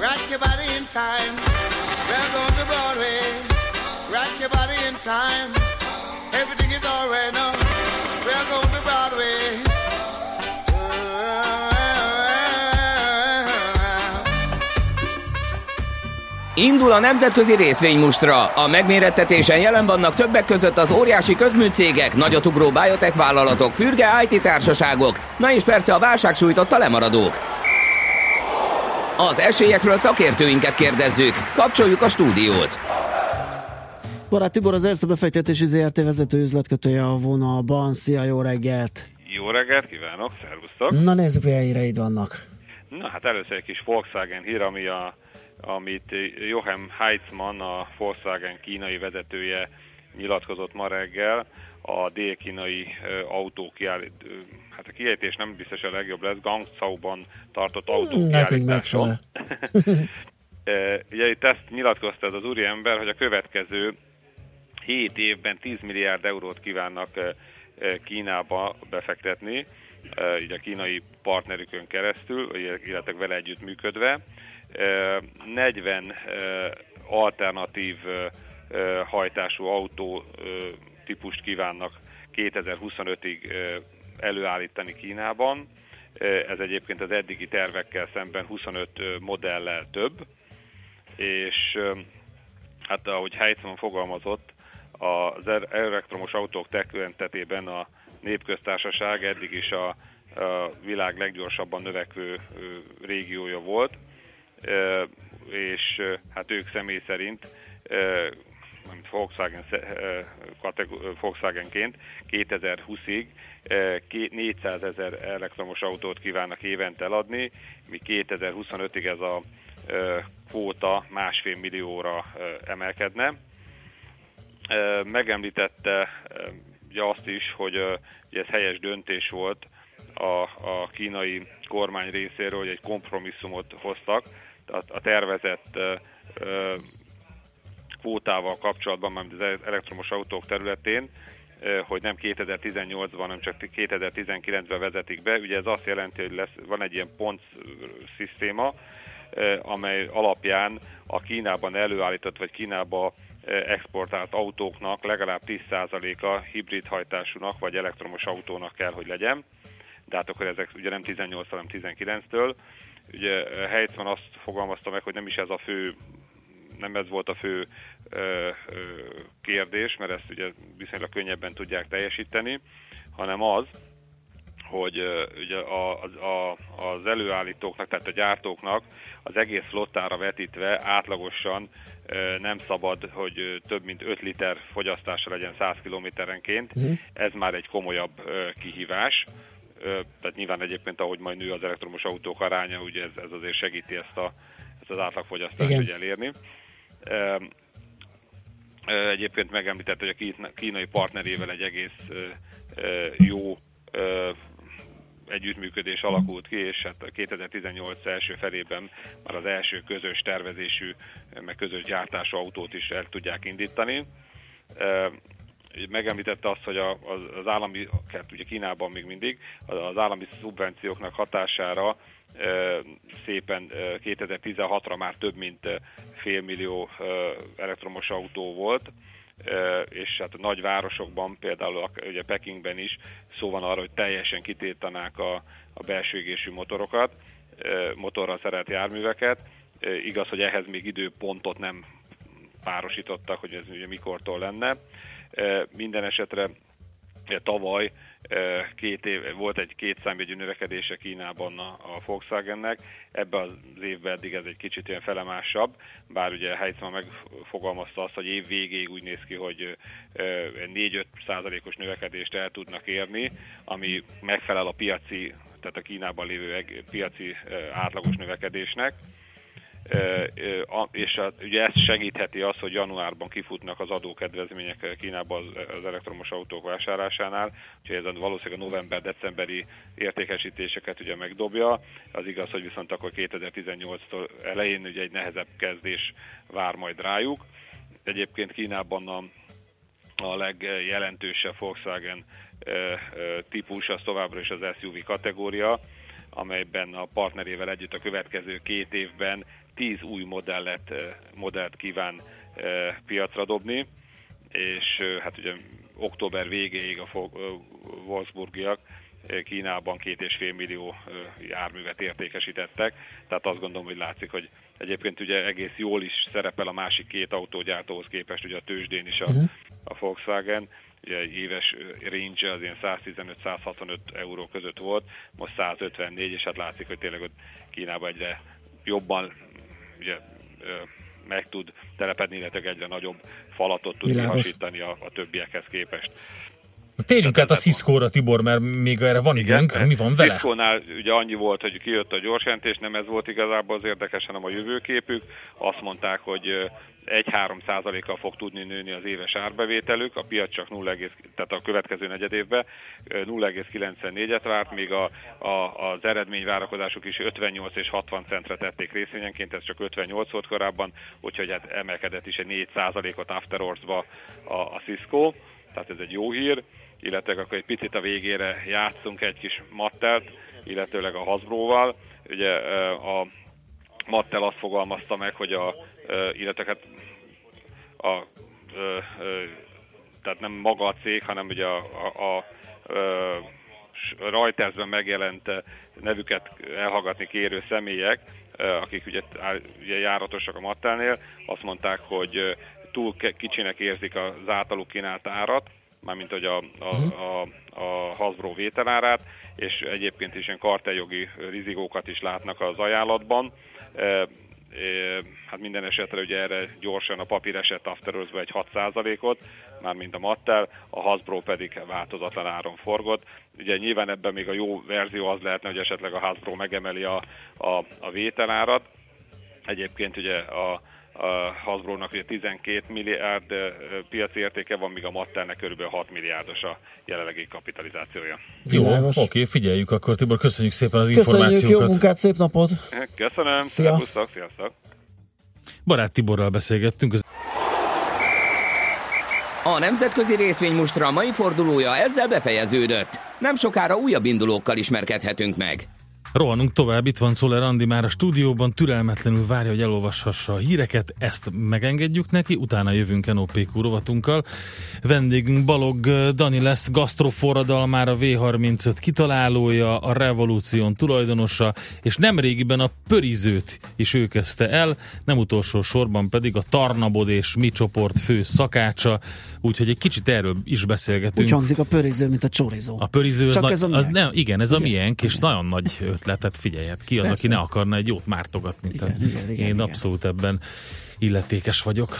Rock your body in time. We're going to Broadway. Rock your body in time. Everything is alright now. Indul a nemzetközi részvénymustra. A megmérettetésen jelen vannak többek között az óriási közműcégek, nagyotugró biotech vállalatok, fürge IT társaságok, na és persze a válság sújtotta lemaradók. Az esélyekről szakértőinket kérdezzük. Kapcsoljuk a stúdiót. Barát Tibor az Erste befektetési ZRT vezető üzletkötője a vonalban. Szia, jó reggelt! Jó reggelt kívánok, szervusztok! Na nézzük, milyen híreid vannak. Na hát először egy kis Volkswagen hír, ami a, amit Joachim Heitzmann, a Volkswagen kínai vezetője nyilatkozott ma reggel, a dél-kínai ö, autó kiállít, ö, hát a kiejtés nem biztos a legjobb lesz, Guangzhou-ban tartott autókiállításon. E, Ugye itt ezt nyilatkozta ez az úriember, hogy a következő 7 évben 10 milliárd eurót kívánnak Kínába befektetni, így a kínai partnerükön keresztül, illetve vele együtt működve. E, 40 e, alternatív hajtású autó típust kívánnak 2025-ig e, előállítani Kínában. Ez egyébként az eddigi tervekkel szemben 25 modellel több és hát ahogy Heitzmann fogalmazott, az er- elektromos autók tekintetében a népköztársaság eddig is a, a világ leggyorsabban növekvő régiója volt, és hát ők személy szerint mint Volkswagen, Volkswagenként 2020-ig ö, ké- 400 ezer elektromos autót kívánnak évente eladni, mi 2025-ig ez a kvóta másfél millióra emelkedne. Megemlítette ugye azt is, hogy ez helyes döntés volt a, a kínai kormány részéről, hogy egy kompromisszumot hoztak. Tehát a tervezett kvótával kapcsolatban, mármint az elektromos autók területén, hogy nem 2018-ban, hanem csak 2019-ben vezetik be. Ugye ez azt jelenti, hogy lesz, van egy ilyen pont szisztéma, amely alapján a Kínában előállított vagy Kínába exportált autóknak legalább 10%-a hibrid hajtásúnak vagy elektromos autónak kell, hogy legyen. De hát akkor ezek ugye nem 18 hanem 19-től. Ugye Heitzmann azt fogalmazta meg, hogy nem is ez a fő nem ez volt a fő kérdés, mert ezt ugye viszonylag könnyebben tudják teljesíteni, hanem az, hogy ugye a, a, az előállítóknak, tehát a gyártóknak az egész flottára vetítve átlagosan nem szabad, hogy több mint 5 liter fogyasztása legyen 100 kilométerenként. Mhm. Ez már egy komolyabb kihívás. Tehát nyilván egyébként, ahogy majd nő az elektromos autók aránya, ugye ez, ez azért segíti ezt, a, ezt az átlagfogyasztást elérni. Egyébként megemlített, hogy a kín- kínai partnerével egy egész jó együttműködés alakult ki, és hát a 2018 első felében már az első közös tervezésű, meg közös gyártású autót is el tudják indítani. Megemlítette azt, hogy az, állami, hát ugye Kínában még mindig, az állami szubvencióknak hatására szépen ö, 2016-ra már több mint fél millió elektromos autó volt, és hát a nagy városokban, például ugye Pekingben is szó van arra, hogy teljesen kitiltanák a, a belső égésű motorokat, motorral szerelt járműveket. Igaz, hogy ehhez még időpontot nem párosítottak, hogy ez ugye mikortól lenne. Minden esetre tavaly két év, volt egy két számjegyű növekedése Kínában a, Volkswagennek, ebben az évben eddig ez egy kicsit ilyen felemásabb, bár ugye Heitzmann megfogalmazta azt, hogy év végéig úgy néz ki, hogy ö, 4-5 százalékos növekedést el tudnak érni, ami megfelel a piaci, tehát a Kínában lévő piaci átlagos növekedésnek. És ugye ezt segítheti az, hogy januárban kifutnak az adókedvezmények Kínában az, elektromos autók vásárlásánál, úgyhogy ez valószínűleg a november-decemberi értékesítéseket ugye megdobja. Az igaz, hogy viszont akkor 2018-tól elején ugye egy nehezebb kezdés vár majd rájuk. Egyébként Kínában a a legjelentősebb Volkswagen típus az továbbra is az SUV kategória, amelyben a partnerével együtt a következő két évben 10 új modellet, modellt kíván piacra dobni, és hát ugye október végéig a Wolfsburgiak Kínában két és fél millió járművet értékesítettek, tehát azt gondolom, hogy látszik, hogy egyébként ugye egész jól is szerepel a másik két autógyártóhoz képest, ugye a tőzsdén is a, a Volkswagen, ugye éves range az ilyen 115-165 euró között volt, most 154, és hát látszik, hogy tényleg ott Kínában egyre jobban ugye, meg tud telepedni, illetve egyre nagyobb falatot tud Világos. kihasítani a, a többiekhez képest. Térjünk át a Cisco-ra, Tibor, mert még erre van időnk. Mi van vele? Cisco-nál ugye annyi volt, hogy kijött a gyors jelentés, nem ez volt igazából az érdekes, hanem a jövőképük. Azt mondták, hogy ö, 1-3 százalékkal fog tudni nőni az éves árbevételük, a piac csak 0, tehát a következő negyed évben 0,94-et várt, míg a, a, az eredményvárakozásuk is 58 és 60 centre tették részvényenként, ez csak 58 volt korábban, úgyhogy hát emelkedett is egy 4 százalékot after a, a Cisco, tehát ez egy jó hír, illetve akkor egy picit a végére játszunk egy kis mattelt, illetőleg a Hasbróval. Ugye a Mattel azt fogalmazta meg, hogy a, illetve hát a, tehát nem maga a cég, hanem ugye a, a, a Reutersben megjelent nevüket elhallgatni kérő személyek, akik ugye, ugye járatosak a Mattelnél, azt mondták, hogy túl kicsinek érzik az általuk kínált árat, mármint hogy a, a, a, a Hasbro vételárát, és egyébként is ilyen karteljogi rizikókat is látnak az ajánlatban. E, e, hát minden esetre ugye erre gyorsan a papír esett afterözbe egy 6%-ot, mármint a Mattel, a Hasbro pedig változatlan áron forgott. Ugye nyilván ebben még a jó verzió az lehetne, hogy esetleg a Hasbro megemeli a, a, a vételárat. Egyébként ugye a, a Hasbro-nak ugye 12 milliárd piaci értéke van, míg a Mattelnek körülbelül 6 milliárdos a jelenlegi kapitalizációja. Jó, Világos. oké, figyeljük akkor, Tibor, köszönjük szépen az Köszönjük, jó információkat. munkát, szép napot! Köszönöm, Szia. szervusztok, sziasztok! Barát Tiborral beszélgettünk, A nemzetközi részvénymustra mai fordulója ezzel befejeződött. Nem sokára újabb indulókkal ismerkedhetünk meg. Rohanunk tovább, itt van Szoller Andi már a stúdióban, türelmetlenül várja, hogy elolvashassa a híreket, ezt megengedjük neki, utána jövünk NOPQ rovatunkkal. Vendégünk Balog Dani lesz, gasztroforradalmára V35 kitalálója, a Revolúción tulajdonosa, és nemrégiben a Pörizőt is ő kezdte el, nem utolsó sorban pedig a Tarnabod és Mi csoport fő szakácsa, úgyhogy egy kicsit erről is beszélgetünk. Úgy hangzik a pöriző, mint a csorizó. A pöriző az, Csak nagy, ez a az nem, igen, ez a miénk, és nagyon nagy ötletet figyelhet ki, az, Persze. aki ne akarna egy jót mártogatni. Igen, igen, igen, Én igen. abszolút ebben illetékes vagyok.